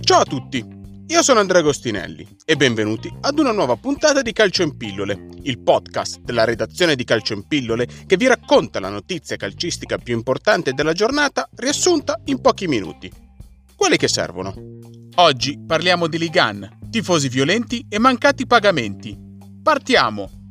Ciao a tutti, io sono Andrea Agostinelli e benvenuti ad una nuova puntata di Calcio in Pillole, il podcast della redazione di Calcio in Pillole che vi racconta la notizia calcistica più importante della giornata riassunta in pochi minuti. Quelli che servono. Oggi parliamo di Ligan, tifosi violenti e mancati pagamenti. Partiamo!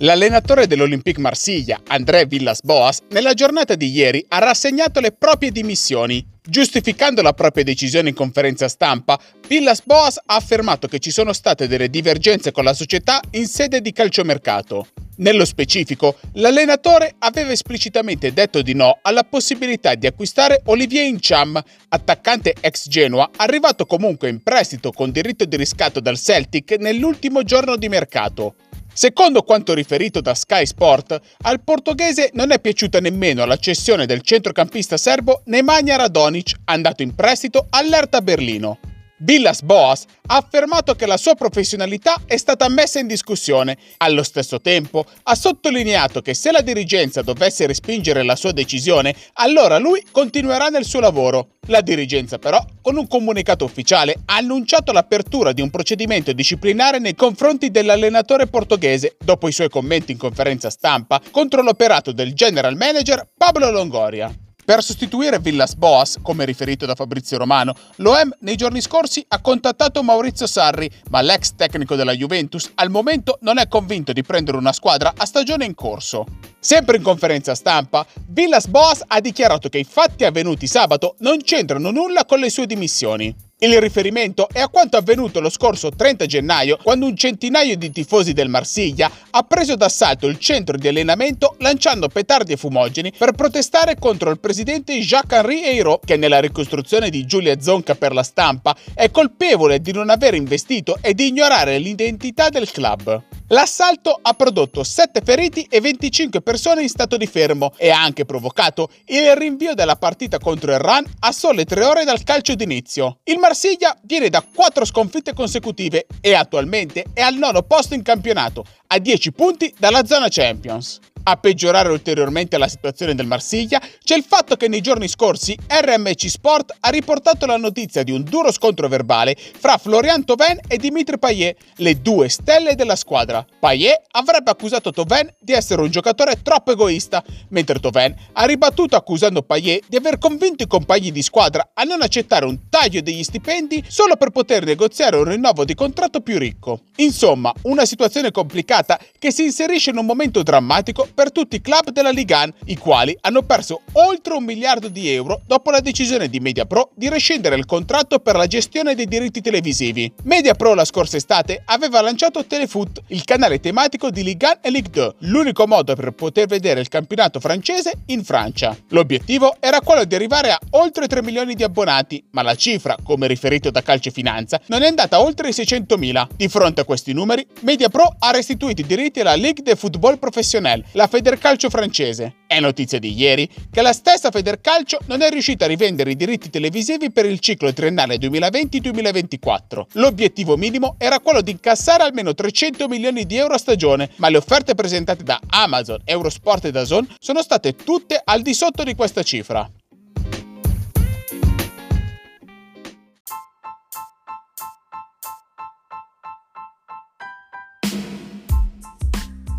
L'allenatore dell'Olympique Marsiglia, André Villas-Boas, nella giornata di ieri ha rassegnato le proprie dimissioni. Giustificando la propria decisione in conferenza stampa, Villas-Boas ha affermato che ci sono state delle divergenze con la società in sede di calciomercato. Nello specifico, l'allenatore aveva esplicitamente detto di no alla possibilità di acquistare Olivier Incham, attaccante ex Genoa, arrivato comunque in prestito con diritto di riscatto dal Celtic nell'ultimo giorno di mercato. Secondo quanto riferito da Sky Sport, al portoghese non è piaciuta nemmeno la cessione del centrocampista serbo Nemanja Radonic, andato in prestito all'Erta Berlino. Villas Boas ha affermato che la sua professionalità è stata messa in discussione. Allo stesso tempo ha sottolineato che se la dirigenza dovesse respingere la sua decisione, allora lui continuerà nel suo lavoro. La dirigenza però, con un comunicato ufficiale, ha annunciato l'apertura di un procedimento disciplinare nei confronti dell'allenatore portoghese dopo i suoi commenti in conferenza stampa contro l'operato del general manager Pablo Longoria. Per sostituire Villas Boas, come riferito da Fabrizio Romano, l'OM nei giorni scorsi ha contattato Maurizio Sarri, ma l'ex tecnico della Juventus al momento non è convinto di prendere una squadra a stagione in corso. Sempre in conferenza stampa, Villas Boas ha dichiarato che i fatti avvenuti sabato non c'entrano nulla con le sue dimissioni. Il riferimento è a quanto avvenuto lo scorso 30 gennaio, quando un centinaio di tifosi del Marsiglia ha preso d'assalto il centro di allenamento lanciando petardi e fumogeni per protestare contro il presidente Jacques-Henri Eyraud, che nella ricostruzione di Giulia Zonca per la stampa è colpevole di non aver investito e di ignorare l'identità del club. L'assalto ha prodotto 7 feriti e 25 persone in stato di fermo e ha anche provocato il rinvio della partita contro il Ran a sole 3 ore dal calcio d'inizio. Il Marsiglia viene da 4 sconfitte consecutive e attualmente è al nono posto in campionato, a 10 punti dalla zona Champions. A peggiorare ulteriormente la situazione del Marsiglia c'è il fatto che nei giorni scorsi RMC Sport ha riportato la notizia di un duro scontro verbale fra Florian Thauvin e Dimitri Payet, le due stelle della squadra. Payet avrebbe accusato Thauvin di essere un giocatore troppo egoista, mentre Thauvin ha ribattuto accusando Payet di aver convinto i compagni di squadra a non accettare un taglio degli stipendi solo per poter negoziare un rinnovo di contratto più ricco. Insomma, una situazione complicata che si inserisce in un momento drammatico per tutti i club della Liga 1, i quali hanno perso oltre un miliardo di euro dopo la decisione di MediaPro di rescindere il contratto per la gestione dei diritti televisivi. MediaPro la scorsa estate aveva lanciato Telefoot, il canale tematico di Ligue 1 e Ligue 2, l'unico modo per poter vedere il campionato francese in Francia. L'obiettivo era quello di arrivare a oltre 3 milioni di abbonati, ma la cifra, come riferito da Calcio Finanza, non è andata oltre i 600.000. Di fronte a questi numeri, MediaPro ha restituito i diritti alla Ligue de Football Professionnel, la la Federcalcio francese. È notizia di ieri che la stessa Federcalcio non è riuscita a rivendere i diritti televisivi per il ciclo triennale 2020-2024. L'obiettivo minimo era quello di incassare almeno 300 milioni di euro a stagione, ma le offerte presentate da Amazon, Eurosport e Dazon sono state tutte al di sotto di questa cifra.